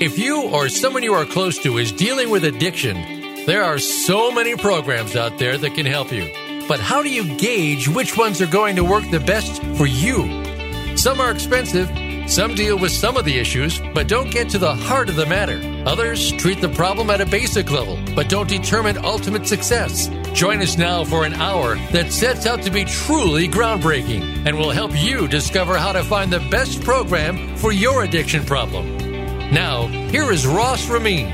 If you or someone you are close to is dealing with addiction, there are so many programs out there that can help you. But how do you gauge which ones are going to work the best for you? Some are expensive, some deal with some of the issues, but don't get to the heart of the matter. Others treat the problem at a basic level, but don't determine ultimate success. Join us now for an hour that sets out to be truly groundbreaking and will help you discover how to find the best program for your addiction problem. Now, here is Ross Ramin.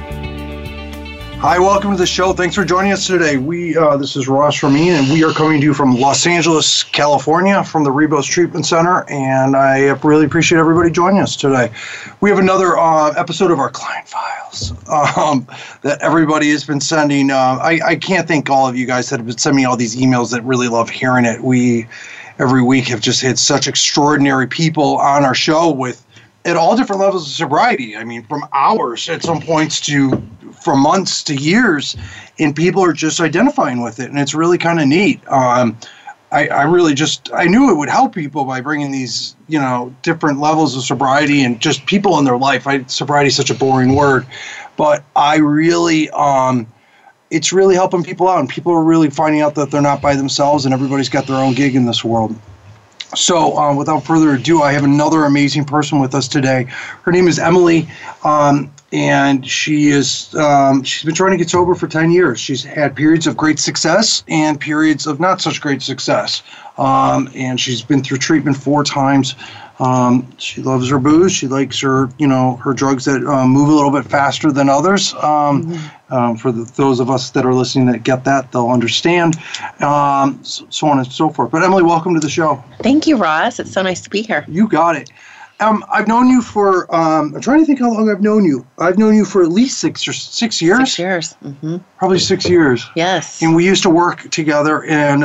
Hi, welcome to the show. Thanks for joining us today. We uh, this is Ross Ramin, and we are coming to you from Los Angeles, California, from the Rebos Treatment Center. And I really appreciate everybody joining us today. We have another uh, episode of our client files um, that everybody has been sending. Uh, I, I can't thank all of you guys that have been sending me all these emails that really love hearing it. We every week have just had such extraordinary people on our show with at all different levels of sobriety. I mean, from hours at some points to from months to years, and people are just identifying with it, and it's really kind of neat. Um, I, I really just I knew it would help people by bringing these you know different levels of sobriety and just people in their life. I, sobriety is such a boring word, but I really um, it's really helping people out, and people are really finding out that they're not by themselves, and everybody's got their own gig in this world. So, um, without further ado, I have another amazing person with us today. Her name is Emily, um, and she is um, she's been trying to get sober for ten years. She's had periods of great success and periods of not such great success, um, and she's been through treatment four times. Um, she loves her booze. She likes her, you know, her drugs that um, move a little bit faster than others. Um, mm-hmm. um, for the, those of us that are listening that get that, they'll understand. Um, so, so, on and so forth. But Emily, welcome to the show. Thank you, Ross. It's so nice to be here. You got it. Um, I've known you for. Um, I'm trying to think how long I've known you. I've known you for at least six or six years. Six years. Mm-hmm. Probably six years. Yes. And we used to work together, and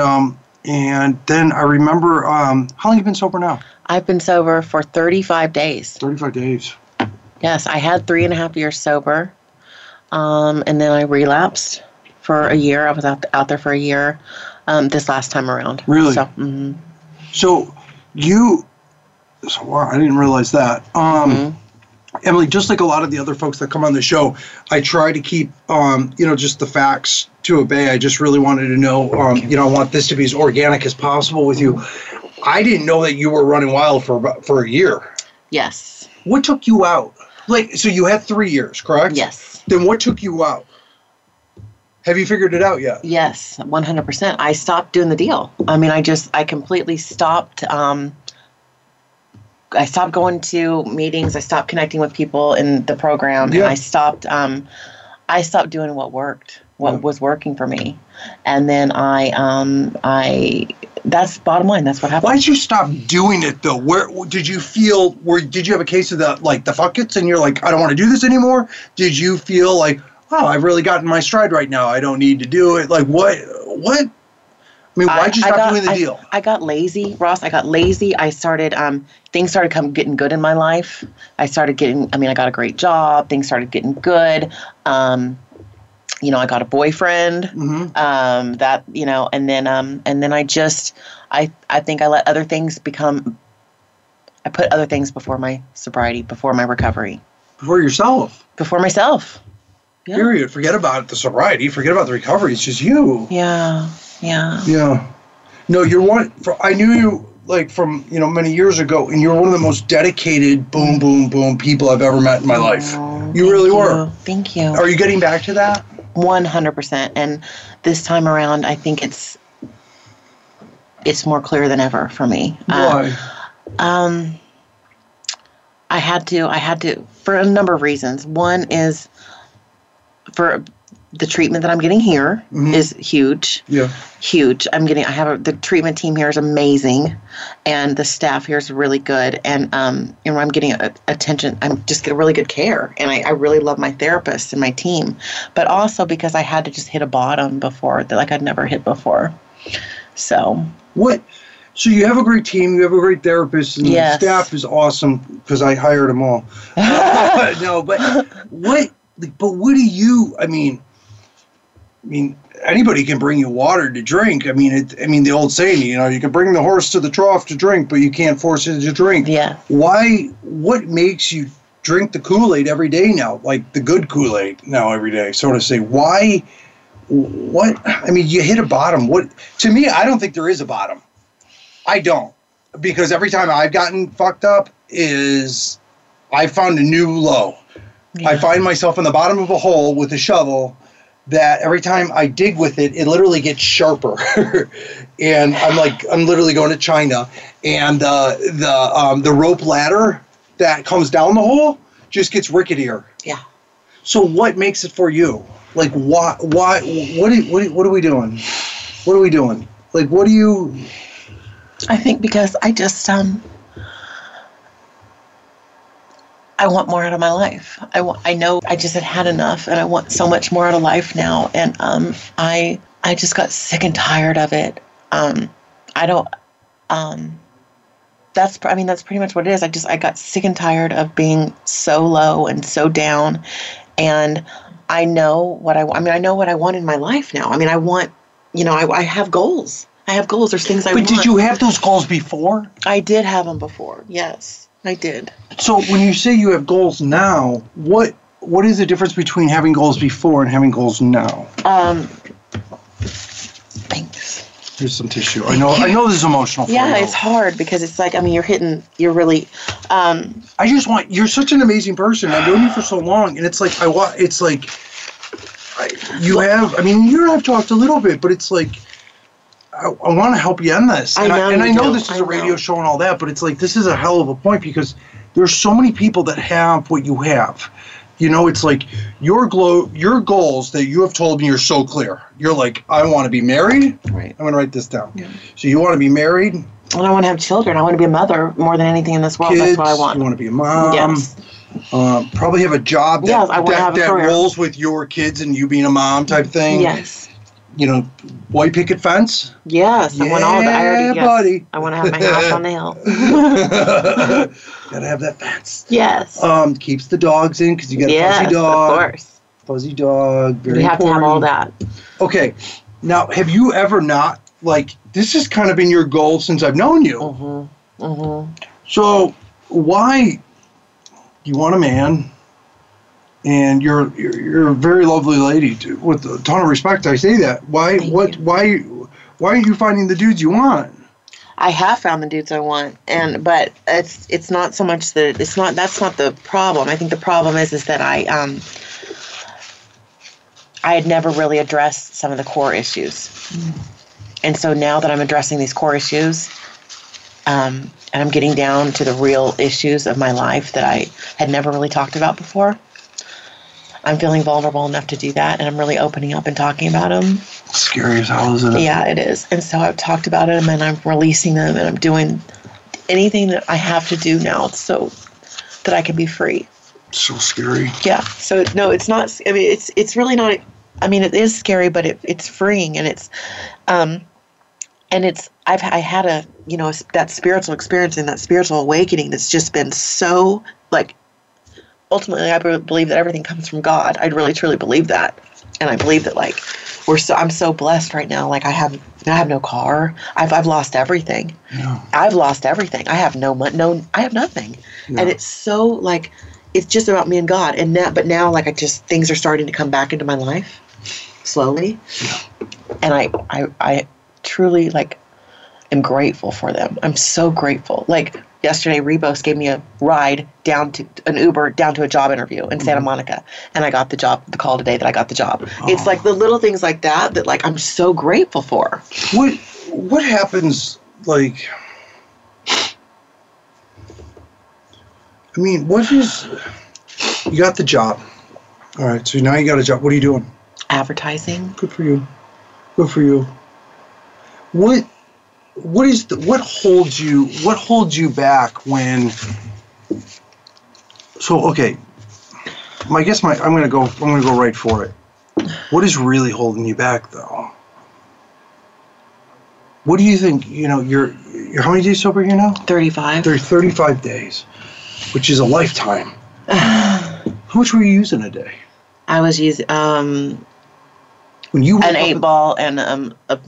and then I remember. um, how long have you been sober now? I've been sober for 35 days. 35 days. Yes, I had three and a half years sober, um, and then I relapsed for a year. I was out, out there for a year um, this last time around. Really? So, mm-hmm. so you, so, wow, I didn't realize that. Um, mm-hmm. Emily, just like a lot of the other folks that come on the show, I try to keep, um, you know, just the facts to obey. I just really wanted to know, um, you know, I want this to be as organic as possible with you. I didn't know that you were running wild for for a year. Yes. What took you out? Like, so you had three years, correct? Yes. Then what took you out? Have you figured it out yet? Yes, 100%. I stopped doing the deal. I mean, I just, I completely stopped. Um, I stopped going to meetings. I stopped connecting with people in the program, yeah. and I stopped. Um, I stopped doing what worked, what yeah. was working for me, and then I, um, I that's bottom line. That's what happened. Why did you stop doing it though? Where did you feel? Where did you have a case of the like the fuck it's and you're like, I don't want to do this anymore? Did you feel like, oh, I've really gotten my stride right now. I don't need to do it. Like what? What? I mean, why'd you stop got, doing the I, deal? I got lazy, Ross. I got lazy. I started, um, things started come getting good in my life. I started getting, I mean, I got a great job. Things started getting good. Um, you know, I got a boyfriend. Mm-hmm. Um, that you know, and then um, and then I just, I I think I let other things become. I put other things before my sobriety, before my recovery, before yourself, before myself. Yeah. Period. Forget about the sobriety. Forget about the recovery. It's just you. Yeah. Yeah. Yeah. No, you're one. For, I knew you like from you know many years ago, and you're one of the most dedicated boom boom boom people I've ever met in my oh, life. You really you. were. Thank you. Are you getting back to that? 100%. And this time around, I think it's it's more clear than ever for me. Uh, Why? Uh, um, I had to. I had to for a number of reasons. One is for the treatment that I'm getting here is Mhm. huge Yeah. huge. I'm getting. I have a, the treatment team here is amazing, and the staff here is really good. And um, you know, I'm getting a, attention. I'm just getting really good care, and I, I really love my therapist and my team. But also because I had to just hit a bottom before that, like I'd never hit before. So What? So you have a great team. You have a great therapist, and Yes. the staff is awesome because I hired them all. no, but what? But what do you? I mean, I mean, anybody can bring you water to drink. I mean, it. I mean, the old saying, you know, you can bring the horse to the trough to drink, but you can't force it to drink. yeah, Why? What makes you drink the Kool Aid every day now? Like the good Kool Aid now every day, so to say. Why? What? I mean, you hit a bottom. What? To me, I don't think there is a bottom. I don't, because every time I've gotten fucked up is I found a new low. I find myself in the bottom of a hole with a shovel that every time I dig with it, it literally gets sharper. and I'm like, I'm literally going to China. And uh, the um, the rope ladder that comes down the hole just gets ricketier. yeah. So what makes it for you? Like why why what are, what are, what are we doing? What are we doing? Like what do you I think because I just um I want more out of my life. I want I know I just had had enough and I want so much more out of life now and um I I just got sick and tired of it. Um I don't um that's pr- I mean that's pretty much what it is. I just I got sick and tired of being so low and so down and I know what I want. I mean I know what I want in my life now. I mean I want you know I, I have goals. I have goals. There's things I But want. did you have those goals before? I did have them before. Yes, I did. So when you say you have goals now, what what is the difference between having goals before and having goals now? Um, thanks. Here's some tissue. I know I know this is emotional for Yeah, you. it's hard because it's like I mean you're hitting. You're really. Um, I just want you're such an amazing person. I've known you for so long, and it's like I want. It's like I, you have. I mean, you and I've talked a little bit, but it's like I, I want to help you end this. I and know I, and I know this is a radio know. show and all that, but it's like this is a hell of a point because there's so many people that have what you have. You know, it's like your glow, your goals that you have told me are so clear. You're like, I want to be married. right. I'm gonna write this down. Yeah. So you want to be married, And I want to have children. I want to be a mother more than anything in this world. kids. That's what I want. You want to be a mom. yes. Um, probably have a job that, Yes, I that, have a that rolls with your kids and you being a mom type thing. Yes. You know, white picket fence. Yes. I want all of it. I already. Yes. buddy. I want to have my house on the hill. gotta have that fence. yes. Um, keeps the dogs in because you got a fuzzy dog. Of course. Fuzzy dog. Very You have to have all that. Okay. Now, have you ever not like this has kind of been your goal since I've known you? Mm-hmm. Mm-hmm. So why do you want a man and you're you're, you're a very lovely lady with a ton of respect I say that. Why Thank what you. why why are you finding the dudes you want? I have found the dudes I want, and but it's it's not so much that it's not that's not the problem. I think the problem is is that I um I had never really addressed some of the core issues, and so now that I'm addressing these core issues, um, and I'm getting down to the real issues of my life that I had never really talked about before. I'm feeling vulnerable enough to do that, and I'm really opening up and talking about them. Scary as hell, isn't it? Yeah, it is. And so I've talked about them and I'm releasing them and I'm doing anything that I have to do now so that I can be free. So scary. Yeah. So no, it's not I mean it's it's really not I mean it is scary but it, it's freeing and it's um and it's I've I had a you know that spiritual experience and that spiritual awakening that's just been so like ultimately I believe that everything comes from God. I really truly believe that. And I believe that like we're so I'm so blessed right now. Like I have I have no car. I've I've lost everything. Yeah. I've lost everything. I have no money. No, I have nothing. Yeah. And it's so like it's just about me and God. And now, but now like I just things are starting to come back into my life slowly. And I I I truly like am grateful for them. I'm so grateful. Like yesterday, Rebos gave me a ride down to an Uber down to a job interview in Santa mm-hmm. Monica, and I got the job. The call today that I got the job. It's oh. like the little things like that that like I'm so grateful for. What what happens like I mean, what is you got the job. All right, so now you got a job. What are you doing? Advertising. Good for you. Good for you. What what is the, what holds you what holds you back when so okay I guess my I'm gonna go I'm gonna go right for it. What is really holding you back though? What do you think? You know, you're you're how many days sober here now? 35. They're 35 days, which is a lifetime. how much were you using a day? I was using um, When you an eight ball and um, a,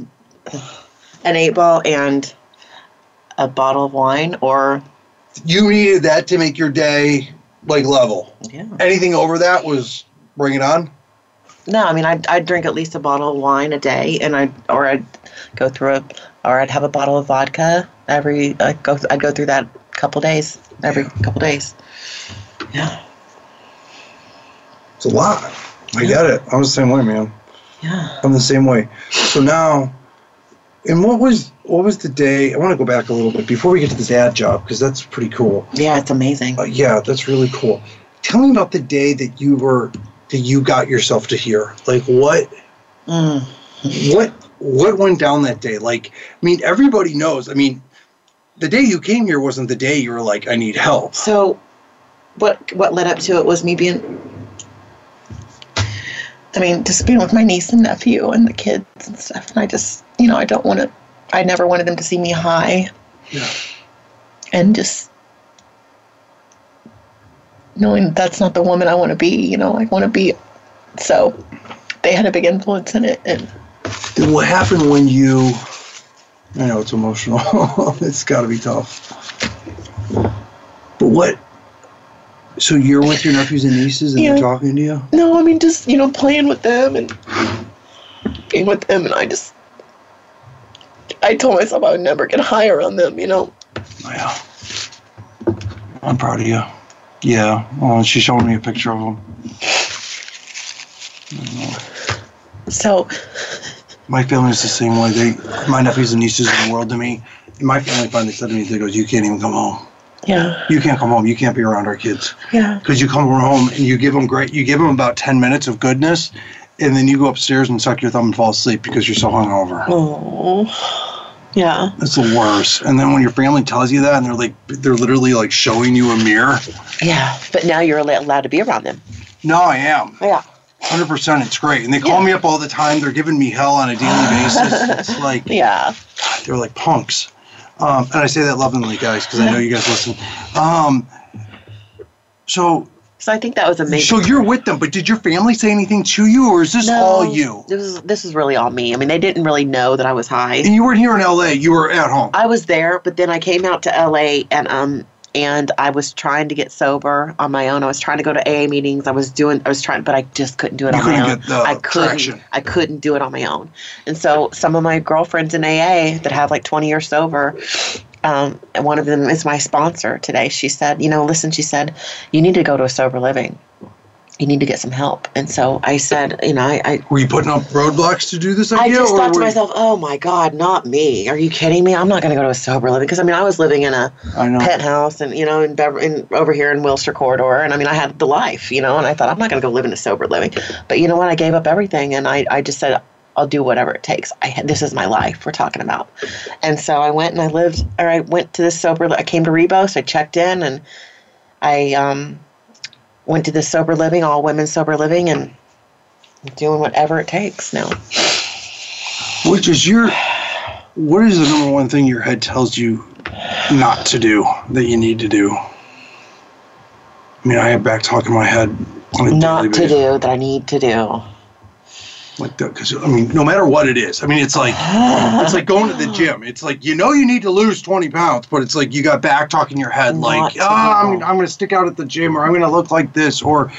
an eight ball and a bottle of wine or you needed that to make your day like level. yeah. Anything over that was bring it on. No, I mean I'd, I'd drink at least a bottle of wine a day, and I'd or I'd go through a or I'd have a bottle of vodka every I go I'd go through that couple days every couple days. Yeah, It's a lot. I get it. I'm the same way, man. yeah. I'm the same way. So now, and what was what was the day? I want to go back a little bit before we get to this ad job because that's pretty cool. Yeah, it's amazing. Uh, yeah, that's really cool. Tell me about the day that you were that you got yourself to here. Like what Mm. what what went down that day? Like I mean, everybody knows. I mean, the day you came here wasn't the day you were like, I need help. So, what what led up to it was me being. I mean, just being with my niece and nephew and the kids and stuff, and I just, you know, I don't want to. I never wanted them to see me high. Yeah. And just knowing that's not the woman I want to be. You know, I want to be. So, they had a big influence in it, and Then what happened when you? I know it's emotional. it's got to be tough. But what? So you're with your nephews and nieces, and Yeah. they're talking to you. no, I mean, just you know, playing with them and being with them, and I just. I told myself I would never get high around them, you know. Yeah. I'm proud of you. Yeah. Well, she showed me a picture of them. So, My family is the same way. They, my nephews and nieces are the world to me. My family finally said to me, "They goes, you can't even come home. Yeah, You can't come home. You can't be around our kids yeah, because you come home and you give them great. You give them about ten minutes of goodness, and then you go upstairs and suck your thumb and fall asleep because you're so hungover. oh, yeah, That's the worst. And then when your family tells you that, and they're like, they're literally like showing you a mirror. yeah. But now you're allowed to be around them. No, I am. Yeah, Hundred percent. It's great. And they call Yeah. me up all the time. They're giving me hell on a daily basis. It's like yeah, they're like punks. Um, and I say that lovingly, guys, because I know you guys listen. Um, so, So I think that was amazing. so you're with them, but did your family say anything to you, or is this all you? This is this is really all me. I mean, they didn't really know that I was high. And you weren't here in L.A. You were at home. I was there, but then I came out to LA and um and I was trying to get sober on my own. I was trying to go to AA meetings. I was doing I was trying but I just couldn't do it You on my own. I couldn't traction. I couldn't do it on my own. And so some of my girlfriends in AA that have like 20 years sober um, and one of them is my sponsor today. She said, you know, listen, she said, you need to go to a sober living. You need to get some help. And so I said, you know, I, I Were you putting up roadblocks to do this idea? I just thought to myself, oh my God, not me. Are you kidding me? I'm not going to go to a sober living because I mean, I was living in a penthouse and, you know, in, Bever- in over here in Wilshire Corridor. And I mean, I had the life, you know, and I thought, I'm not going to go live in a sober living. But you know what? I gave up everything and I, I just said, I'll do whatever it takes. I this is my life we're talking about. And so I went and I lived, or I went to this sober, I came to Rebos, I checked in and I um, went to this sober living, all women sober living, and doing whatever it takes now. Which is your, what is the number one thing your head tells you not to do that you need to do? I mean, I have back talk in my head on a daily not to do that I need to do. Like because I mean, no matter what it is, I mean, it's like it's like going to the gym. It's like you know you need to lose twenty pounds, but it's like you got back talk in your head, Not like oh, I'm. I'm going to stick out at the gym, or I'm going to look like this, or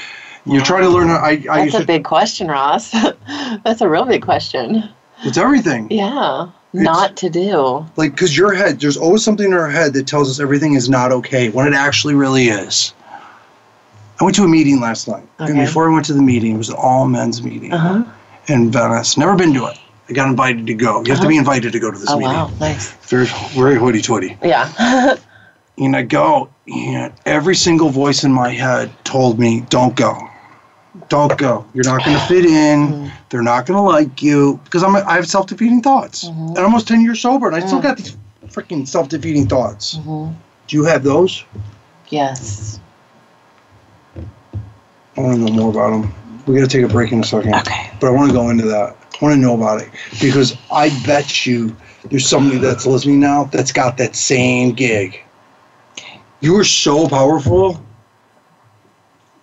you're trying to learn. How, I I That's a to. big question, Ross. That's a real big question. It's everything. Yeah. Not to do. Like because your head, there's always something in our head that tells us everything is not okay when it actually really is. I went to a meeting last night, and before I went to the meeting, it was an all men's meeting Uh huh. In Venice. Never been to it. I got invited to go. You have to be uh-huh. invited to go to this meeting. Oh meeting. wow, nice. Very, very hoity-toity. Yeah. And I go, and every single voice in my head told me, "Don't go, Don't go. You're not going to fit in. Mm-hmm. They're not going to like you because I'm. I have self defeating thoughts. Mm-hmm. And I'm almost ten years sober, and I still mm. got these freaking self defeating thoughts. Mm-hmm. Do you have those? Yes. I want to know more about them. We got to take a break in a second. Okay. But I want to go into that. I want to know about it because I bet you there's somebody that's listening now that's got that same gig. You are so powerful.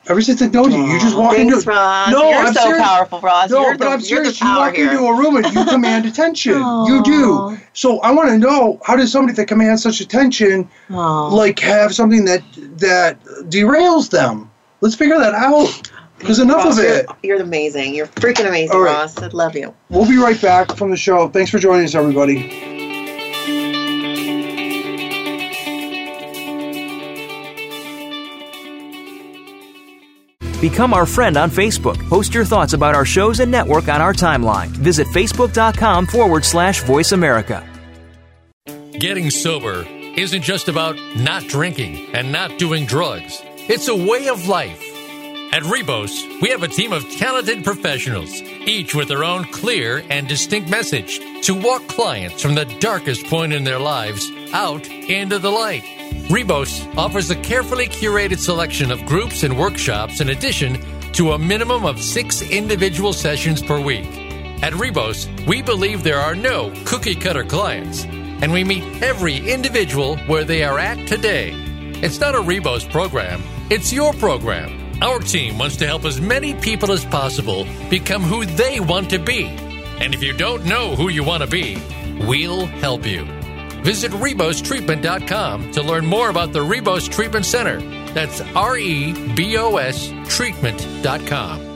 Ever since I know you, you just walk Thanks, into Ross. No, you're I'm so serious. powerful, Ross. No, you're but the, I'm you're serious. You walk here. into a room and you command attention. You do. So I want to know how does somebody that commands such attention Aw. like have something that that derails them? Let's figure that out. Because enough Ross, of you're, it. You're amazing. You're freaking amazing, All right. Ross. I love you. We'll be right back from the show. Thanks for joining us, everybody. Become our friend on Facebook. Post your thoughts about our shows and network on our timeline. Visit facebook.com forward slash voice America. Getting sober isn't just about not drinking and not doing drugs. It's a way of life. At Rebos, we have a team of talented professionals, each with their own clear and distinct message to walk clients from the darkest point in their lives out into the light. Rebos offers a carefully curated selection of groups and workshops in addition to a minimum of six individual sessions per week. At Rebos, we believe there are no cookie cutter clients, and we meet every individual where they are at today. It's not a Rebos program, it's your program. Our team wants to help as many people as possible become who they want to be. And if you don't know who you want to be, we'll help you. Visit RebosTreatment.com to learn more about the Rebos Treatment Center. That's R E B O S treatment.com.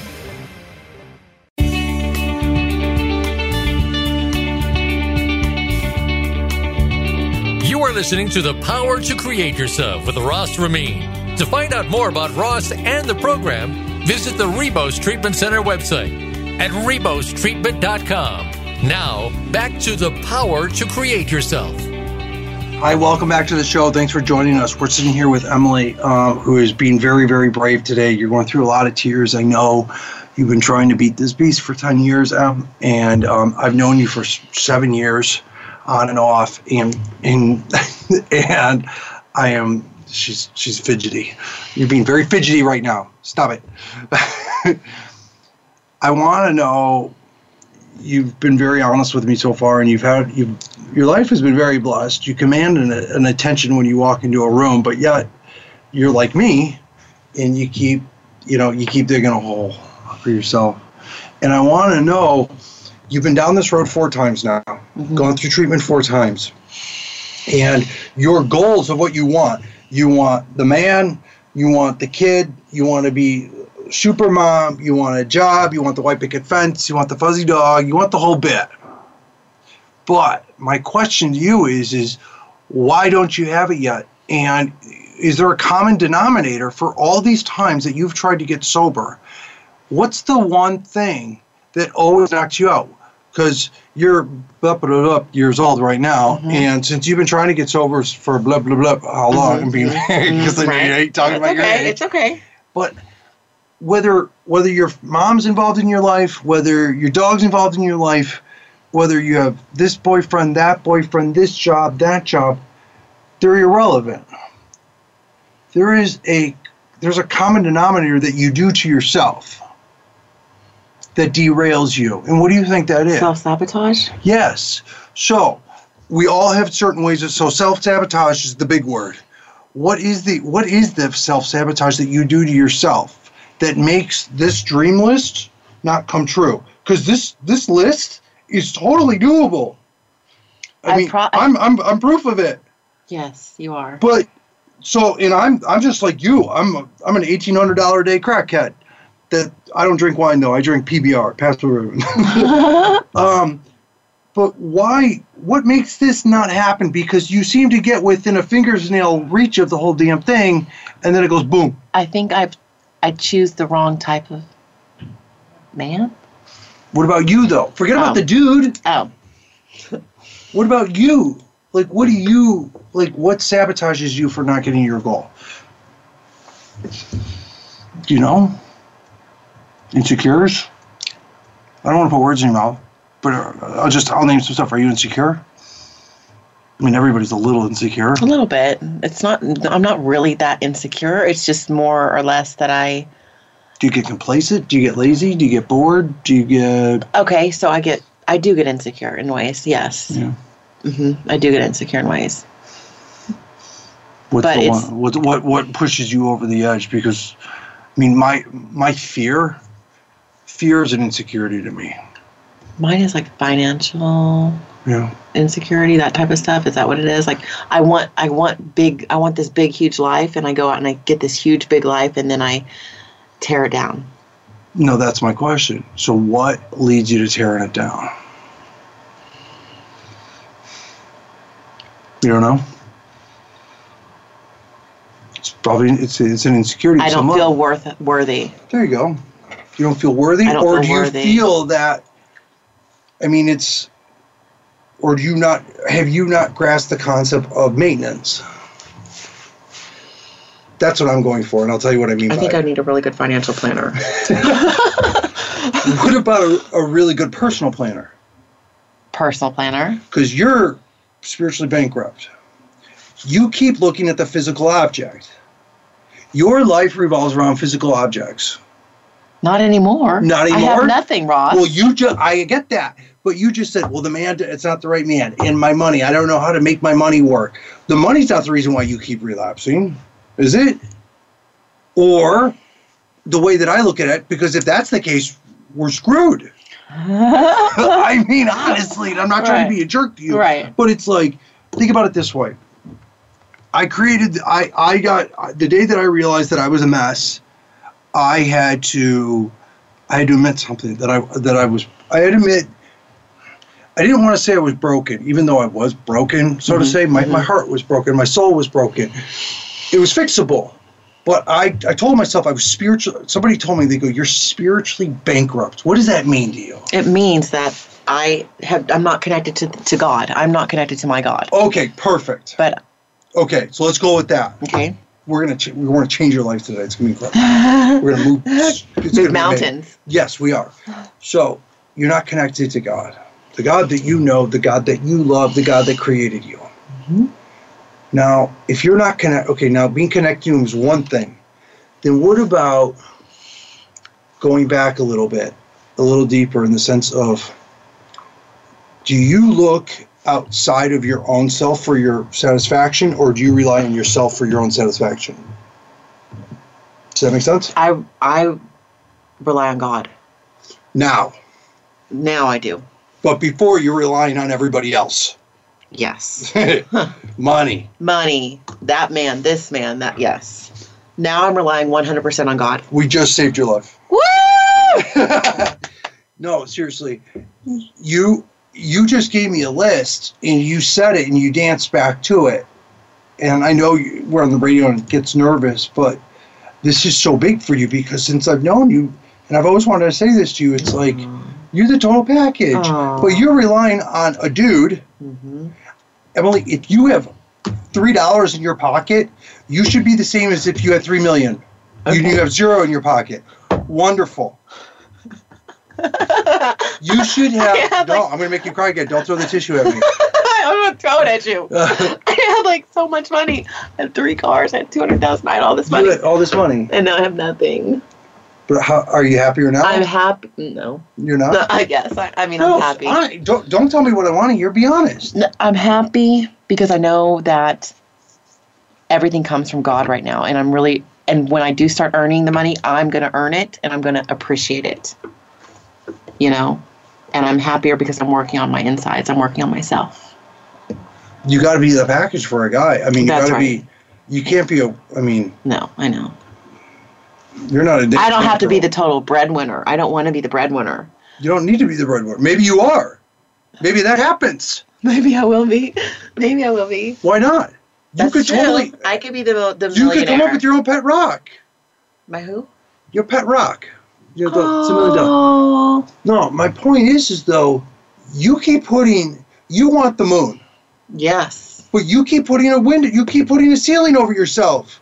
Are listening to The Power to Create Yourself with Ross Ramin. To find out more about Ross and the program, visit the Rebos Treatment Center website at rebostreatment.com. Now, back to The Power to Create Yourself. Hi, welcome back to the show. Thanks for joining us. We're sitting here with Emily, uh, who is being very, very brave today. You're going through a lot of tears. I know you've been trying to beat this beast for 10 years, Em, and um, I've known you for seven years on and off. And, and, and I am, she's, she's fidgety. You're being very fidgety right now. Stop it. I want to know you've been very honest with me so far, and you've had you your life has been very blessed. You command an, an attention when you walk into a room, but yet you're like me, and you keep you know you keep digging a hole for yourself. And I want to know you've been down this road four times now, Mm-hmm. gone through treatment four times, and your goals of what you want. You want the man, you want the kid, you want to be super mom, you want a job, you want the white picket fence, you want the fuzzy dog, you want the whole bit. But my question to you is is why don't you have it yet? And is there a common denominator for all these times that you've tried to get sober? What's the one thing that always knocks you out? Because you're blah, blah, blah, blah, years old right now, mm-hmm. and since you've been trying to get sober for blah blah blah, how long? Being mm-hmm. because mm-hmm. I hate talking it's about your okay. age It's okay. but whether whether your mom's involved in your life, whether your dog's involved in your life, whether you have this boyfriend, that boyfriend, this job, that job, they're irrelevant. There is a there's a common denominator that you do to yourself that derails you. And what do you think that is? Self sabotage. Yes. So we all have certain ways of so self sabotage is the big word. What is the what is the self sabotage that you do to yourself that makes this dream list not come true? Because this this list is totally doable. I I mean, pro- I'm, I'm I'm proof of it. Yes, you are. But so, and I'm I'm just like you. I'm a, I'm an eighteen hundred dollar a day crackhead, that I don't drink wine though. I drink PBR, Blue um, but why? What makes this not happen? Because you seem to get within a finger's nail reach of the whole damn thing, and then it goes boom. I think I I choose the wrong type of man. What about you though? Forget about Oh. the dude. Oh, What about you? Like, what do you like? What sabotages you for not getting your goal? Do you know? Insecures. I don't want to put words in your mouth, but uh, I'll just I'll name some stuff. Are you insecure? I mean, everybody's a little insecure. a little bit. It's not. I'm not really that insecure. It's just more or less that I. Do you get complacent? Do you get lazy? Do you get bored? Do you get Okay, so I get. I do get insecure in ways. Yes. Yeah. hmm I do get insecure in ways. what's But the one, what what what pushes you over the edge? Because I mean, my my fear, fear is an insecurity to me. Mine is like financial Yeah. insecurity, that type of stuff. Is that what it is? Like I want, I want big, I want this big, huge life, and I go out and I get this huge, big life, and then I tear it down. No, that's my question. So, what leads you to tearing it down? You don't know. It's probably it's it's an insecurity. I don't feel worth worthy. There you go. You don't feel worthy, don't or feel do you worthy. feel that? I mean, it's. Or do you not have you not grasped the concept of maintenance? That's what I'm going for, and I'll tell you what I mean I by think it. I need a really good financial planner. what about a, a really good personal planner? Personal planner. because you're spiritually bankrupt. You keep looking at the physical object. Your life revolves around physical objects. Not anymore. Not anymore. I have nothing, Ross. Well, you just I get that, but you just said, well, the man, it's not the right man, and my money, I don't know how to make my money work. The money's not the reason why you keep relapsing, is it? Or the way that I look at it, because if that's the case, we're screwed. I mean, honestly, and I'm not trying to be a jerk to you, Right. But it's like, think about it this way. I created, I, I got, the day that I realized that I was a mess, I had to, I had to admit something that I, that I was, I had to admit, I didn't want to say I was broken, even though I was broken, so to mm-hmm. say. My, my mm-hmm. heart was broken, my soul was broken. It was fixable. But I, I told myself I was spiritual. Somebody told me, they go, You're spiritually bankrupt. What does that mean to you? it means that I have. I'm not connected to to God. I'm not connected to my God. Okay, perfect. But Okay, so let's go with that. okay, We're gonna ch- we want to change your life today. It's gonna be incredible. We're gonna move. It's gonna be mountains. Yes, we are. So you're not connected to God, the God that you know, the God that you love, the God that created you. Mm-hmm. Now, if you're not connect, okay, now being connected to Him is one thing. Then what about going back a little bit, a little deeper in the sense of, do you look outside of your own self for your satisfaction, or do you rely on yourself for your own satisfaction? Does that make sense? I I rely on God. Now, Now I do. but before you're relying on everybody else. Yes. Money. Money. That man. This man. That yes. Now I'm relying 100% on God. We just saved your life. Woo! No, seriously. You you just gave me a list and you said it and you danced back to it. And I know you, we're on the radio and it gets nervous, but this is so big for you because since I've known you and I've always wanted to say this to you, it's like you're the total package. Aw. But you're relying on a dude. hmm Emily, if you have three dollars in your pocket, you should be the same as if you had three million. You, you have zero in your pocket. Wonderful. You should have. have, no, like- I'm gonna make you cry again. Don't throw the tissue at me. I'm gonna throw it at you. Uh-huh. I had like so much money. I had three cars. I had 200,000. I had all this you money. had all this money, And now I have nothing. but how, are you happier now? I'm happy. No. You're not. No, I guess. I, I mean, No, I'm happy. fine. Don't don't tell me what I want to hear. Be honest. No, I'm happy because I know that everything comes from God right now, and I'm really and when I do start earning the money, I'm going to earn it and I'm going to appreciate it. You know, and I'm happier because I'm working on my insides. I'm working on myself. You got to be the package for a guy. I mean, you got to right. be. You can't be a. I mean, No, I know. You're not a. I don't have to be the total breadwinner. I don't want to be the breadwinner. You don't need to be the breadwinner. Maybe you are. Maybe that happens. Maybe I will be. Maybe I will be. Why not? That's you could true. totally. I could be the the You could come up with your own pet rock. My who? Your pet rock. You're the, it's a million dollars. Oh. No, my point is, is though, you keep putting. You want the moon, Yes, but you keep putting a window. You keep putting a ceiling over yourself.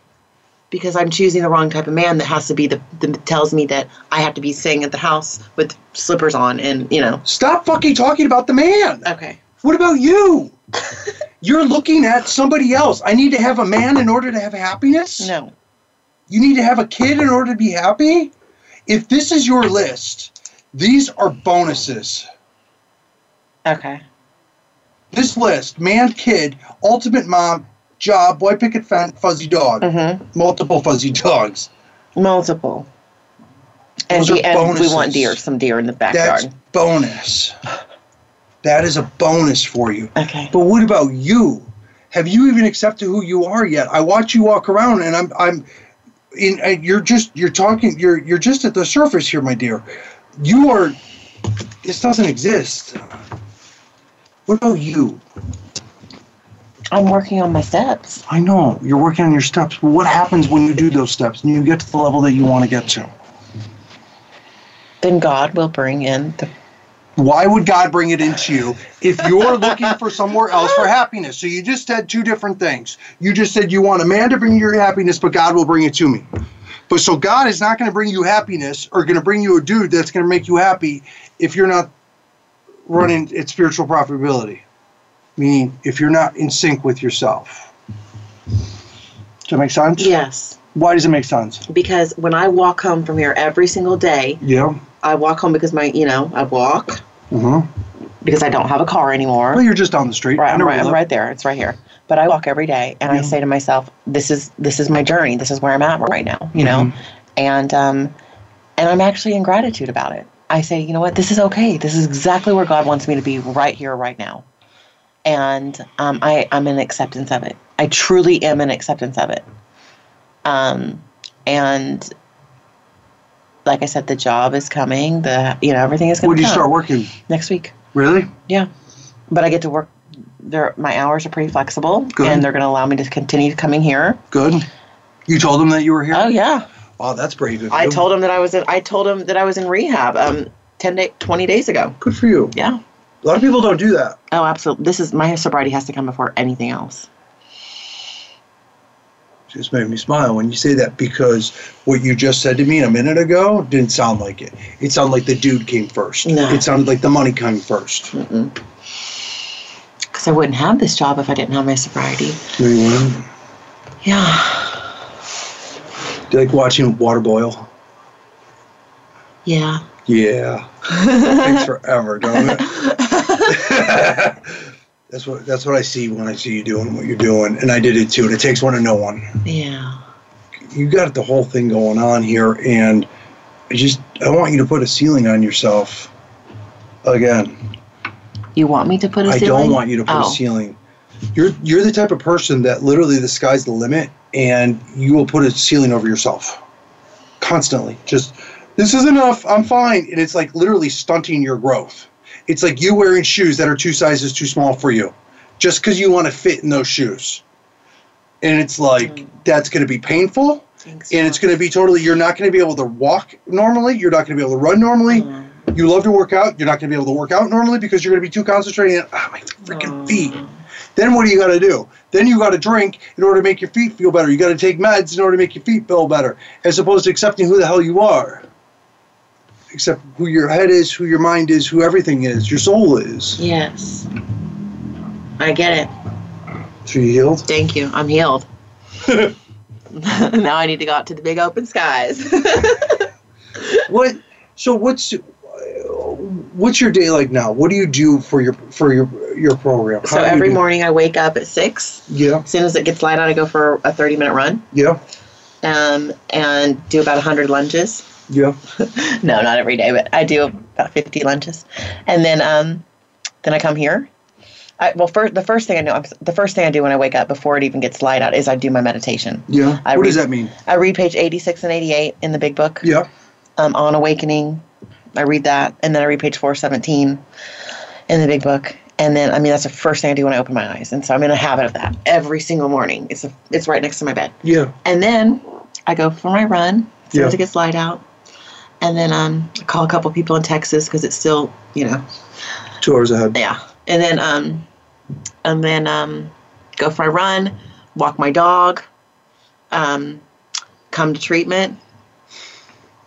because I'm choosing the wrong type of man that has to be the that tells me that I have to be staying at the house with slippers on and you know. Stop fucking talking about the man. Okay. What about you? You're looking at somebody else. I need to have a man in order to have happiness. No. You need to have a kid in order to be happy? If this is your list, these are bonuses. Okay. This list man, kid, ultimate mom, job, boy, picket fence, fuzzy dog. Mm-hmm. Multiple fuzzy dogs. Multiple. And, Those are de- and we want deer, some deer in the backyard. That's bonus. That is a bonus for you. Okay. But what about you? Have you even accepted who you are yet? I watch you walk around, and I'm I'm in. uh, You're just you're talking. You're you're just at the surface here, my dear. You are. This doesn't exist. What about you? I'm working on my steps. I know you're working on your steps, but what happens when you do those steps and you get to the level that you want to get to? Then God will bring in the Why would God bring it into you if you're looking for somewhere else for happiness? So you just said two different things. You just said you want a man to bring you your happiness, but God will bring it to me. But so God is not going to bring you happiness or going to bring you a dude that's going to make you happy if you're not running at spiritual profitability. Meaning, if you're not in sync with yourself. Does that make sense? Yes. Why does it make sense? Because when I walk home from here every single day, Yeah. I walk home because my you know, I walk Uh-huh. because I don't have a car anymore. Well, you're just down the street. Right, I'm right, I'm right there. It's right here. But I walk every day, and I say to myself, "This is this is my journey. This is where I'm at right now." You know, Mhm. and um, and I'm actually in gratitude about it. I say, you know what? This is okay. This is exactly where God wants me to be right here, right now. And um, I I'm in acceptance of it. I truly am in acceptance of it. Um, and like I said, the job is coming. The you know everything is going When do you start working? next week. Really? Yeah, but I get to work. There, my hours are pretty flexible, Good. and they're going to allow me to continue coming here. Good. You told them that you were here? Oh yeah, Wow, that's brave I told them that I was in. I told him that I was in rehab. Um, ten day, twenty days ago. Good for you. Yeah. A lot of people don't do that. Oh, absolutely. This is my sobriety has to come before anything else. Just made me smile when you say that because what you just said to me a minute ago didn't sound like it. It sounded like the dude came first. No. It sounded like the money came first. Because I wouldn't have this job if I didn't have my sobriety. You Yeah. do you like watching water boil? Yeah. Yeah. Takes forever, don't it? that's what that's what I see when I see you doing what you're doing. And I did it too. And it takes one to know one. Yeah. you got the whole thing going on here and I just I want you to put a ceiling on yourself again. You want me to put a I ceiling? I don't want you to put oh. a ceiling. You're you're the type of person that literally the sky's the limit and you will put a ceiling over yourself. Constantly. Just this is enough, I'm fine. And it's like literally stunting your growth. It's like you wearing shoes that are two sizes too small for you. Just because you want to fit in those shoes. And it's like Mm. that's gonna be painful. And it's going to be totally you're not going to be able to walk normally you're not going to be able to run normally Mm. you love to work out you're not going to be able to work out normally because you're going to be too concentrated on ah, my freaking Mm. feet then what do you got to do then you got to drink in order to make your feet feel better you got to take meds in order to make your feet feel better as opposed to accepting who the hell you are accept who your head is who your mind is who everything is your soul is Yes. I get it. so you healed Thank you. I'm healed. now I need to go out to the big open skies. what so what's what's your day like now what do you do for your for your your program so How you every morning I wake up at six. yeah As soon as it gets light out, I go for a 30 minute run yeah um, and do about 100 lunges. Yeah no, not every day, but I do about 50 lunches. And then um, then I come here. I, well, first the first thing I know, I'm, the first thing I do when I wake up before it even gets light out is I do my meditation. Yeah. I what read- does that mean? I read page 86 and 88 in the big book. Yeah. um, on awakening. I read that, and then I read page 417 in the big book. And then, I mean, that's the first thing I do when I open my eyes. And so I'm in a habit of that every single morning. It's a, it's right next to my bed. Yeah. And then I go for my run as soon as Yeah. it gets light out. And then um, call a couple people in Texas because it's still, you know, Two hours ahead. yeah. And then um, and then um, go for my run, walk my dog, um, come to treatment,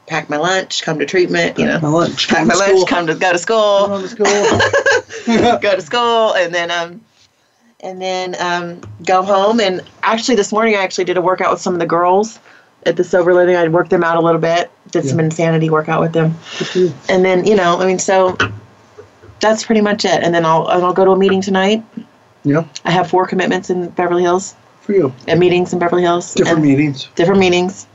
pack my lunch, come to treatment, you know My lunch. pack my lunch, come to go to school, to school. go to school, and then um, and then um, go home. And actually, this morning I actually did a workout with some of the girls at the sober living. I'd worked them out a little bit, did some insanity workout with them, and then you know, I mean, so that's pretty much it. And then I'll and I'll go to a meeting tonight. Yeah. I have four commitments in Beverly Hills, For you. at meetings in Beverly Hills, Different meetings. different meetings.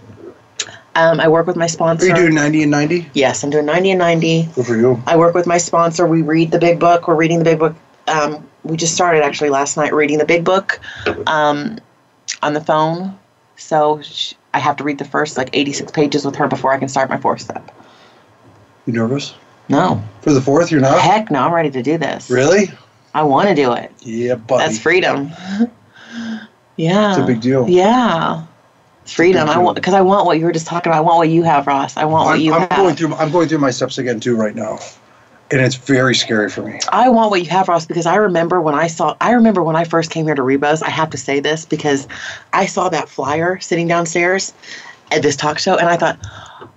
Um, I work with my sponsor. Are you doing 90 and 90? yes, I'm doing 90 and 90. Good for you. I work with my sponsor. We read the big book. We're reading the big book. Um, we just started actually last night reading the big book um, on the phone. So sh- I have to read the first like 86 pages with her before I can start my fourth step. You nervous? No. For the fourth, you're not? Heck no, I'm ready to do this. Really? I want to do it. Yeah, buddy. That's freedom. yeah. It's a big deal. Yeah. It's freedom. big I want because I want what you were just talking about. I want what you have, Ross. I want what I'm, you I'm have. going through. I'm going through my steps again too right now, and it's very scary for me. I want what you have, Ross, because I remember when I saw, I remember when I first came here to Rebos. I have to say this because I saw that flyer sitting downstairs at this talk show, and I thought,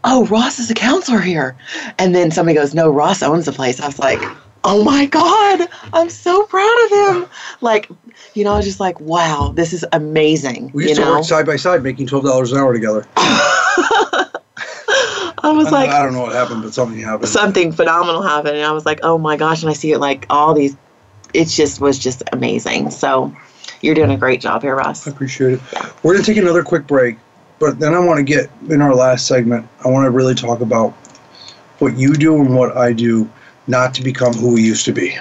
oh, Ross is a counselor here. And then somebody goes, no, Ross owns the place. I was like, oh my God, I'm so proud of him. Like, you know, I was just like, wow, this is amazing. We you used to know, work side by side, making twelve dollars an hour together. I was I, like, I don't know what happened, but something happened. something phenomenal happened and i was like oh my gosh and i see it like all these it just was just amazing so you're doing a great job here ross I appreciate it. We're gonna take another quick break, but then I want to get in our last segment. I want to really talk about what you do and what I do, not to become who we used to be.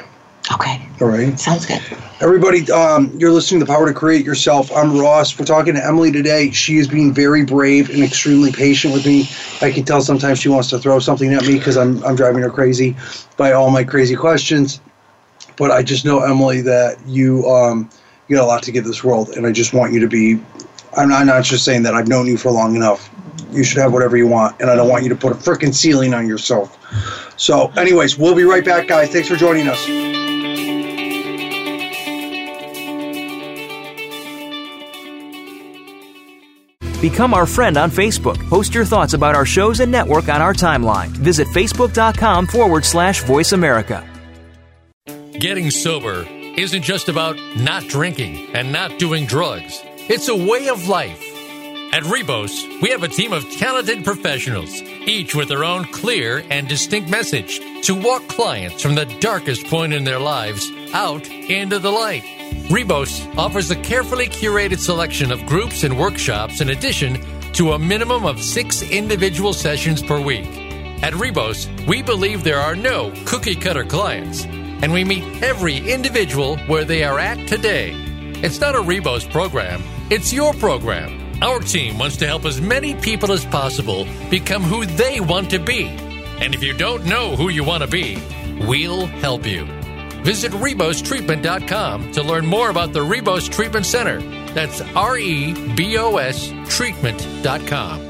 okay All right. sounds good Everybody, um, you're listening to The Power to Create Yourself. I'm Ross. We're talking to Emily today. She is being very brave and extremely patient with me. I can tell sometimes she wants to throw something at me because I'm, I'm driving her crazy by all my crazy questions. But I just know, Emily, that you um, you got a lot to give this world, and I just want you to be. I'm not, I'm not just saying that. I've known you for long enough. You should have whatever you want, and I don't want you to put a freaking ceiling on yourself. So, anyways, we'll be right back, guys. Thanks for joining us. Become our friend on Facebook. Post your thoughts about our shows and network on our timeline. Visit facebook.com forward slash voice America. Getting sober isn't just about not drinking and not doing drugs. It's a way of life. At Rebos, we have a team of talented professionals, each with their own clear and distinct message to walk clients from the darkest point in their lives out into the light. Rebos offers a carefully curated selection of groups and workshops in addition to a minimum of six individual sessions per week. At Rebos, we believe there are no cookie cutter clients, and we meet every individual where they are at today. It's not a Rebos program, it's your program. Our team wants to help as many people as possible become who they want to be. And if you don't know who you want to be, we'll help you. Visit RebosTreatment.com to learn more about the Rebos Treatment Center. That's R E B O S treatment.com.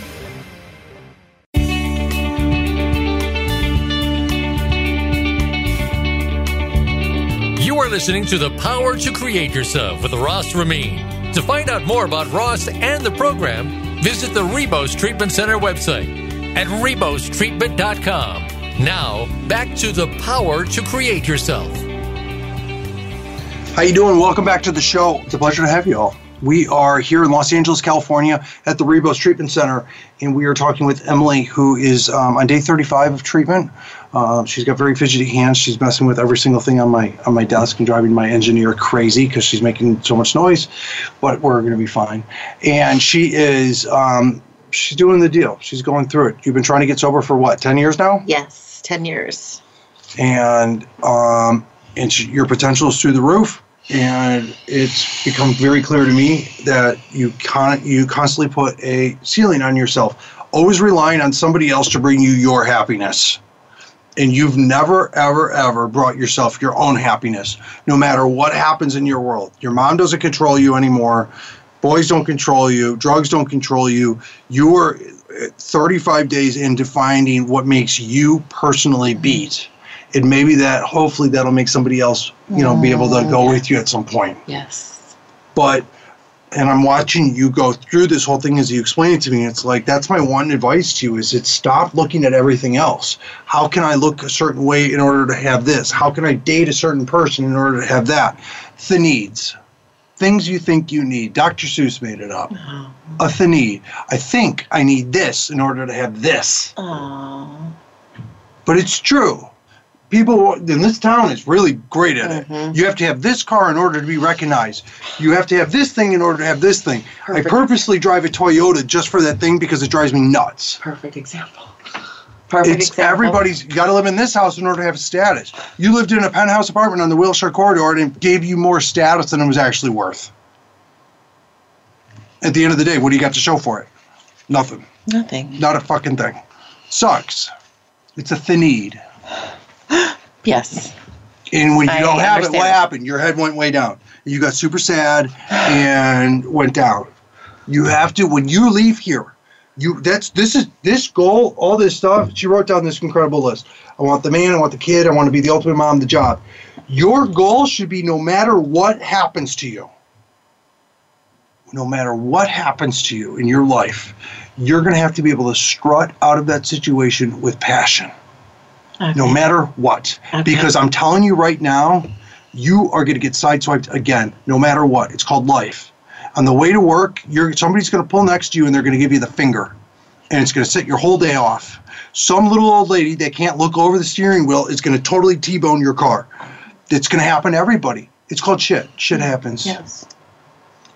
Listening to The Power to Create Yourself with Ross Ramin. To find out more about Ross and the program, visit the Rebos Treatment Center website at rebostreatment.com. Now, back to The Power to Create Yourself. How you doing? Welcome back to the show. It's a pleasure to have you all. We are here in Los Angeles, California, at the Rebos Treatment Center, and we are talking with Emily, who is um, on day 35 of treatment. Uh, she's got very fidgety hands. She's messing with every single thing on my on my desk and driving my engineer crazy because she's making so much noise. But we're going to be fine. And she is um, she's doing the deal. She's going through it. You've been trying to get sober for what? 10 years now? Yes, 10 years. And um, and she, your potential is through the roof. And it's become very clear to me that you con- you constantly put a ceiling on yourself, always relying on somebody else to bring you your happiness. And you've never, ever, ever brought yourself your own happiness, no matter what happens in your world. Your mom doesn't control you anymore. Boys don't control you. Drugs don't control you. You're uh, 35 days into finding what makes you personally beat and maybe that hopefully that'll make somebody else you know be able to go mm. with you at some point. Yes. but and i'm watching you go through this whole thing as you explain it to me it's like that's my one advice to you is it stop looking at everything else. How can i look a certain way in order to have this? How can i date a certain person in order to have that? The needs. Things you think you need. Dr seuss made it up. A the need i think i need this in order to have this. Oh. but it's true. People in this town is really great at it. Mm-hmm. You have to have this car in order to be recognized. You have to have this thing in order to have this thing. Perfect. I purposely drive a Toyota just for that thing because it drives me nuts. Perfect example. Perfect It's example. everybody's you got to live in this house in order to have status. You lived in a penthouse apartment on the Wilshire corridor and it gave you more status than it was actually worth. At the end of the day, what do you got to show for it? Nothing. Nothing. Not a fucking thing. Sucks. It's a thin need. Yes. And when you I don't have it, what happened? Your head went way down. You got super sad and went down. You have to when you leave here. You that's this is this goal, all this stuff. She wrote down this incredible list. I want the man, I want the kid, I want to be the ultimate mom, the job. Your goal should be no matter what happens to you. No matter what happens to you in your life, you're going to have to be able to strut out of that situation with passion no matter what. Okay. Because I'm telling you right now, you are going to get sideswiped again, no matter what. It's called life. On the way to work, you're somebody's going to pull next to you and they're going to give you the finger, and it's going to set your whole day off. Some little old lady that can't look over the steering wheel is going to totally T-bone your car. It's going to happen to everybody. It's called shit. Shit happens Yes.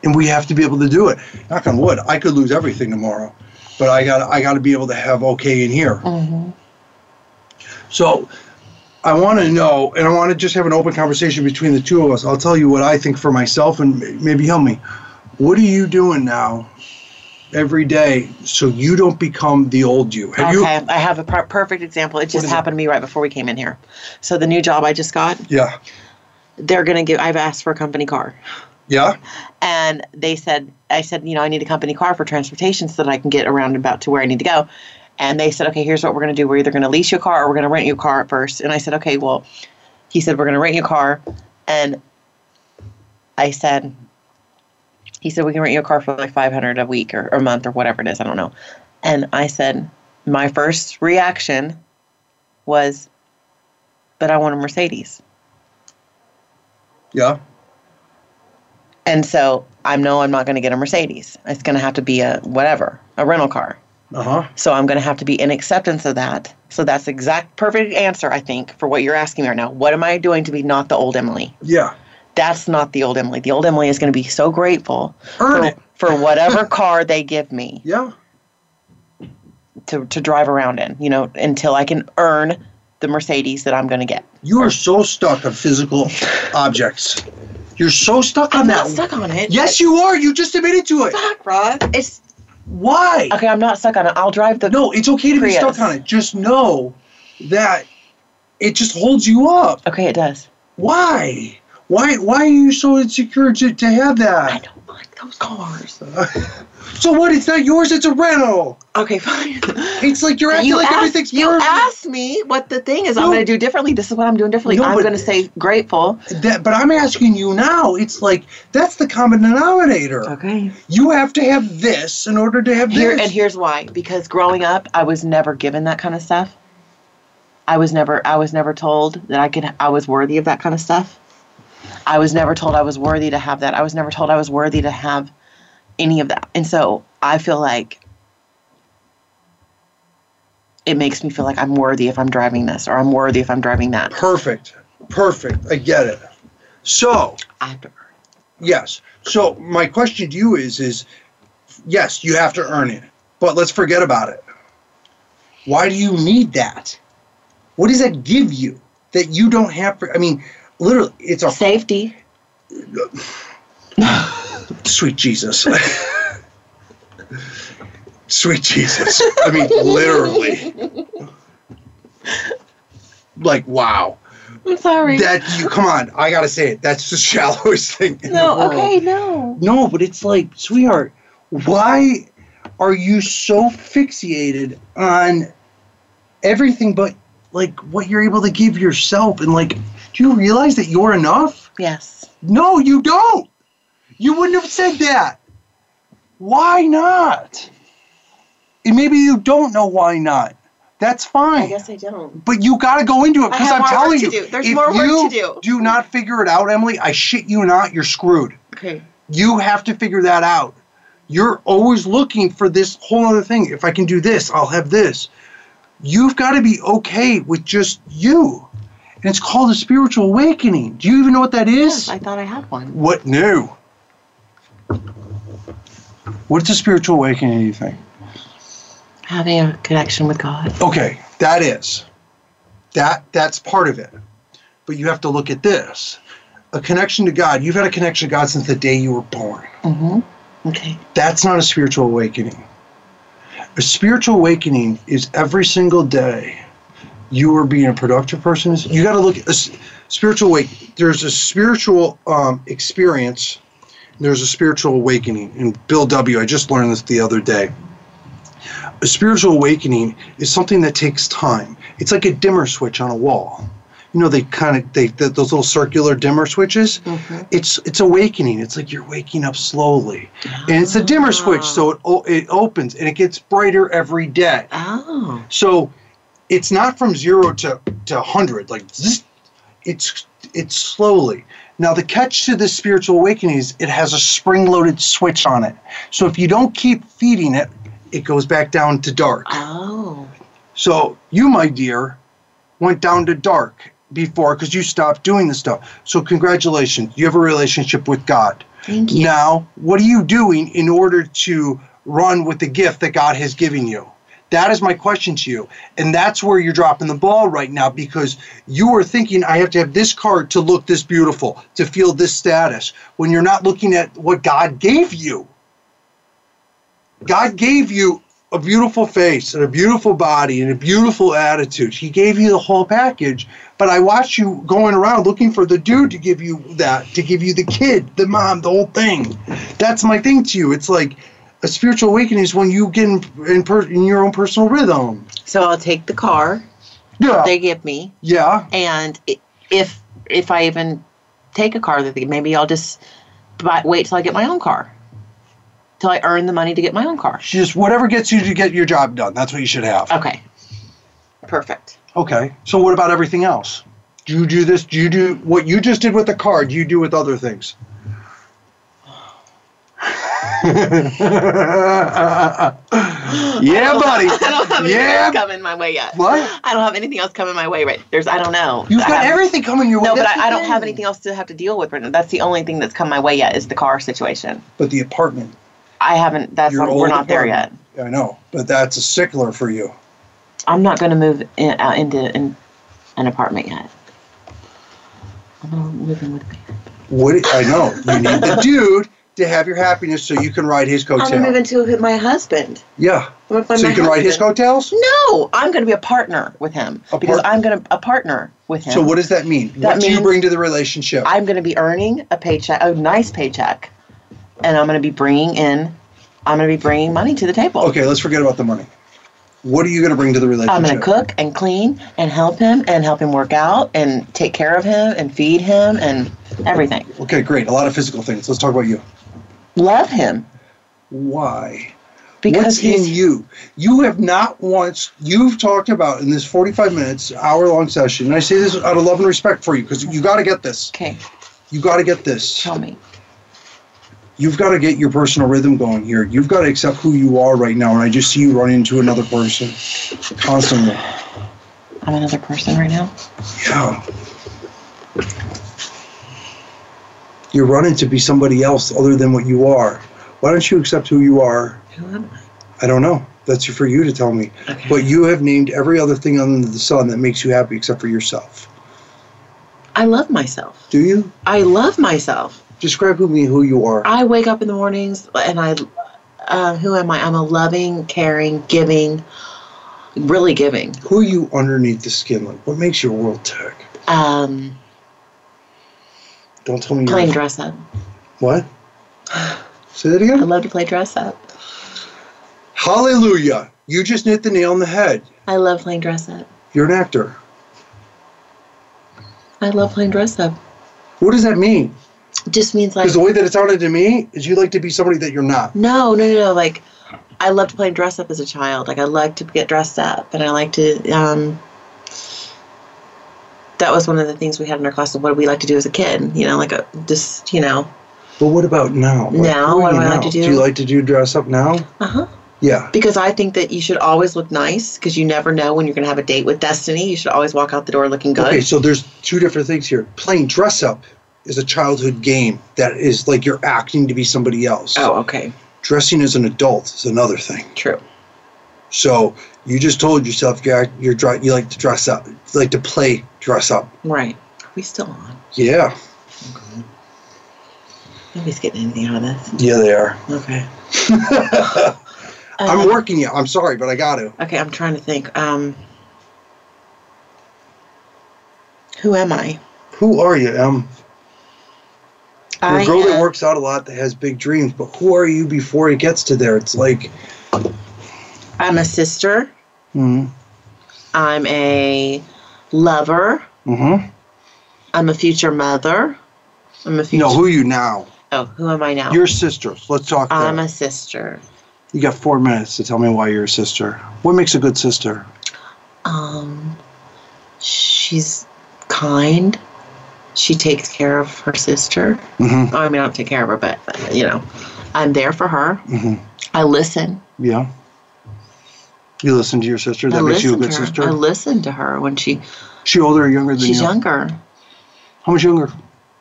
and we have to be able to do it. Knock on wood. I could lose everything tomorrow, but I got I got to be able to have okay in here. Mm-hmm. So I want to know, and I want to just have an open conversation between the two of us. I'll tell you what I think for myself, and maybe help me. What are you doing now, every day, so you don't become the old you? Have you? Okay, I have a per- perfect example. It just is it? happened to me right before we came in here. So the new job I just got, Yeah. they're gonna give. I've asked for a company car, Yeah. and they said, I said, you know, I need a company car for transportation so that I can get around about to where I need to go. And they said, okay, here's what we're gonna do. We're either gonna lease you a car or we're gonna rent you a car at first. And I said, okay, well, he said we're gonna rent you a car, and I said, he said we can rent you a car for like 500 a week or, or a month or whatever it is. I don't know. And I said, my first reaction was, but I want a Mercedes. Yeah. And so I know I'm not going to get a Mercedes. It's going to have to be a whatever, a rental car. Uh huh. So I'm going to have to be in acceptance of that. So that's the exact perfect answer, I think, for what you're asking me right now. What am I doing to be not the old Emily? Yeah. That's not the old Emily. The old Emily is going to be so grateful Earn for, for whatever car they give me Yeah. to, to drive around in, you know, until I can earn the Mercedes that I'm going to get. You are so stuck on physical objects. You're so stuck on I'm that. not stuck on it. Yes, you are. You just admitted to it. Fuck, Ross. It's Why? okay. I'm not stuck on it. I'll drive the. No, it's okay to be stuck on it. Just know that it just holds you up. Okay, it does. Why? Why? Why are you so insecure to, to have that? I don't like those cars. So what? It's not yours. It's a rental. Okay, fine. It's like you're acting you like asked, everything's you perfect. asked me what the thing is. I'm going to do differently. This is what I'm doing differently. No, I'm going to say grateful. That, but I'm asking you now. It's like that's the common denominator. Okay. You have to have this in order to have Here this. and here's why. Because growing up, I was never given that kind of stuff. I was never I was never told that I could I was worthy of that kind of stuff. I was never told I was worthy to have that. I was never told I was worthy to have any of that. And so I feel like it makes me feel like I'm worthy if I'm driving this or I'm worthy if I'm driving that. Perfect. Perfect. I get it. So, I have to earn. yes. So my question to you is is yes, you have to earn it. But let's forget about it. Why do you need that? What does that give you that you don't have I mean, literally it's a Safety. sweet Jesus. sweet Jesus. I mean, literally. Like, wow. I'm sorry. That you come on, I gotta say it. That's the shallowest thing. In the no, okay, no. No, but it's like, sweetheart, why are you so fixated on everything but like what you're able to give yourself and like do you realize that you're enough? Yes. No, you don't. You wouldn't have said that. Why not? And maybe you don't know why not. That's fine. I guess I don't. But you got to go into it because I'm more telling work you, do. There's if more work you to do. do not figure it out, Emily, I shit you not, you're screwed. Okay. You have to figure that out. You're always looking for this whole other thing. If I can do this, I'll have this. You've got to be okay with just you. And it's called a spiritual awakening. Do you even know what that is? Yes, I thought I had one. What new? What's a spiritual awakening, do you think? Having a connection with God. Okay, that is. That that's part of it. But you have to look at this. A connection to God. You've had a connection to God since the day you were born. Mm-hmm. Okay. That's not a spiritual awakening. A spiritual awakening is every single day you are being a productive person. You got to look at spiritual wake. There's a spiritual um, experience. There's a spiritual awakening. And Bill W. I just learned this the other day. A spiritual awakening is something that takes time. It's like a dimmer switch on a wall. You know, they kind of they th- those little circular dimmer switches. It's it's awakening. It's like you're waking up slowly, and it's a dimmer switch, so it it opens and it gets brighter every day. Oh. So it's not from zero to to hundred like it's it's slowly. Now the catch to this spiritual awakening is it has a spring-loaded switch on it. So if you don't keep feeding it, it goes back down to dark. Oh. So you, my dear, went down to dark before because you stopped doing the stuff. So congratulations, you have a relationship with God. Thank you. Now, what are you doing in order to run with the gift that God has given you? That is my question to you. And that's where you're dropping the ball right now because you are thinking, I have to have this card to look this beautiful, to feel this status, when you're not looking at what God gave you. God gave you a beautiful face and a beautiful body and a beautiful attitude. He gave you the whole package. But I watch you going around looking for the dude to give you that, to give you the kid, the mom, the whole thing. That's my thing to you. It's like a spiritual awakening is when you get in, in, per, in your own personal rhythm. So I'll take the car Yeah. they give me, yeah. and if if I even take a car that they maybe I'll just buy, wait till I get my own car, till I earn the money to get my own car. Just whatever gets you to get your job done. That's what you should have. Okay. Perfect. Okay. So what about everything else? Do you do this? Do you do what you just did with the car? Do you do with other things? yeah, buddy. I don't have anything Yeah. else coming my way yet. What? I don't have anything else coming my way right. There's I don't know. You've I got everything coming your way. No, but That's I, I don't have anything else to have to deal with right now. That's the only thing that's come my way yet is the car situation. But the apartment. I haven't. That's not, we're not there yet. apartment. I know, but that's a sickler for you. I'm not going to move in, out into in, an apartment yet. I'm moving with. What I know, you need the dude to have your happiness, so you can ride his coattails. I'm going to move into my husband. Yeah, I'm gonna find so you can ride his coattails. No, I'm going to be a partner with him A because part- I'm going to a partner with him. So what does that mean? That what do you bring to the relationship? I'm going to be earning a paycheck, a nice paycheck, and I'm going to be bringing in, I'm going to be bringing money to the table. okay, let's forget about the money. What are you going to bring to the relationship? I'm going to cook and clean and help him and help him work out and take care of him and feed him and everything. Okay, great. A lot of physical things. Let's talk about you. Love him Why? because What's in you? You have not once, you've talked about in this 45 minutes, hour long session, and I say this out of love and respect for you because you got to get this. okay. You got to get this. Tell me. You've got to get your personal rhythm going here. You've got to accept who you are right now. And I just see you run into another person constantly. I'm another person right now. Yeah. You're running to be somebody else other than what you are. Why don't you accept who you are? Who am I? I don't know. That's for you to tell me. Okay. But you have named every other thing under the sun that makes you happy except for yourself. I love myself. Do you? I love myself. Describe who me who you are. I wake up in the mornings and I, uh, who am I? I'm a loving, caring, giving, really giving. Who are you underneath the skin? Like what makes your world tick? Um, Don't tell me you're playing dress up. what? Say that again. I love to play dress up. Hallelujah. You just hit the nail on the head. I love playing dress up. You're an actor. I love playing dress up. What does that mean? It just means like Because the way that it sounded to me is you like to be somebody that you're not. no, no, no, no. Like I loved playing dress up as a child. Like I like to get dressed up, and I like to. Um, that was one of the things we had in our class. Of what do we like to do as a kid? You know, like a just you know. But what about now? Like, Now, what do I like to do? Do you like to do dress up now? Uh huh. Yeah. Because I think that you should always look nice because you never know when you're going to have a date with destiny. You should always walk out the door looking good. Okay, so there's two different things here. Playing dress up is a childhood game that is like you're acting to be somebody else. oh, okay. Dressing as an adult is another thing. True. So you just told yourself you're you're dre- you like to dress up, you like to play dress up. Right. Are we still on? Yeah, Okay. Nobody's getting anything out of this. yeah, they are. Okay. I'm Uh, working you. I'm sorry, but I got to. Okay, I'm trying to think. Um, who am I? Who are you, Em? You're a girl that works out a lot, that has big dreams, but who are you before it gets to there? It's like, I'm a sister. mm I'm a lover. mm-hmm. I'm a future mother. I'm a future. No, who are you now? oh, who am I now? Your sister. Let's talk. I'm there. a sister. You got four minutes to tell me why you're a sister. What makes a good sister? Um, she's kind. She takes care of her sister. Mm-hmm. I mean, I don't take care of her, but you know, I'm there for her. Mhm. I listen. Yeah. You listen to your sister. That I makes you a good sister. I listen to her when she she older or younger than she's you? She's younger, How much younger?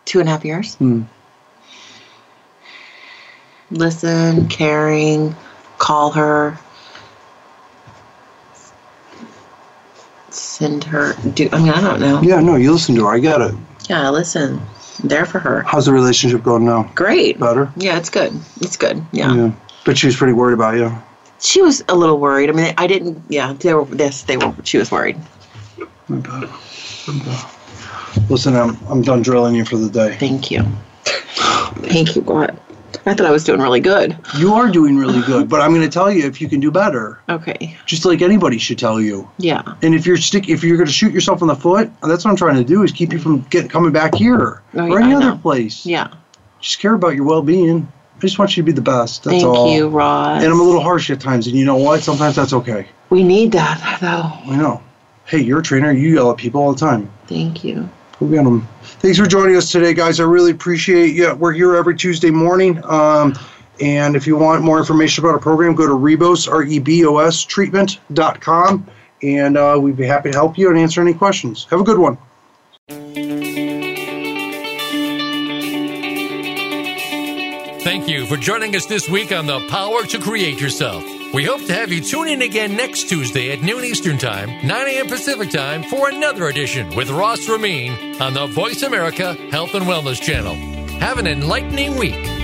two and a half years. Hmm. Listen, caring, call her, send her. Do I mean I don't know. Yeah, no, you listen to her. I get it. Yeah, I listen. I'm there for her. How's the relationship going now? Great. Better? Yeah, it's good. It's good. Yeah. But she was pretty worried about you. She was a little worried. I mean, I didn't. Yeah, they were. Yes, they were. She was worried. Listen, I'm, I'm done drilling you for the day. Thank you. Thank you, God. I thought I was doing really good. You are doing really good, but I'm going to tell you if you can do better. Okay. Just like anybody should tell you. Yeah. And if you're stick, if you're going to shoot yourself in the foot, that's what I'm trying to do is keep you from getting coming back here Oh, or yeah, any I other know. place. Yeah. Just care about your well-being. I just want you to be the best. That's Thank all. you, Ross. And I'm a little harsh at times, and you know what? Sometimes that's okay. We need that, though. I know. Hey, you're a trainer. You yell at people all the time. Thank you. Go get 'em. Thanks for joining us today, guys. I really appreciate you. We're here every Tuesday morning. Um, and if you want more information about our program, go to Rebos, R-E-B-O-S, treatment.com. And uh, we'd be happy to help you and answer any questions. Have a good one. Thank you for joining us this week on The Power to Create Yourself. We hope to have you tune in again next Tuesday at noon Eastern Time, 9 a.m. Pacific Time for another edition with Ross Ramin on the Voice America Health and Wellness Channel. Have an enlightening week.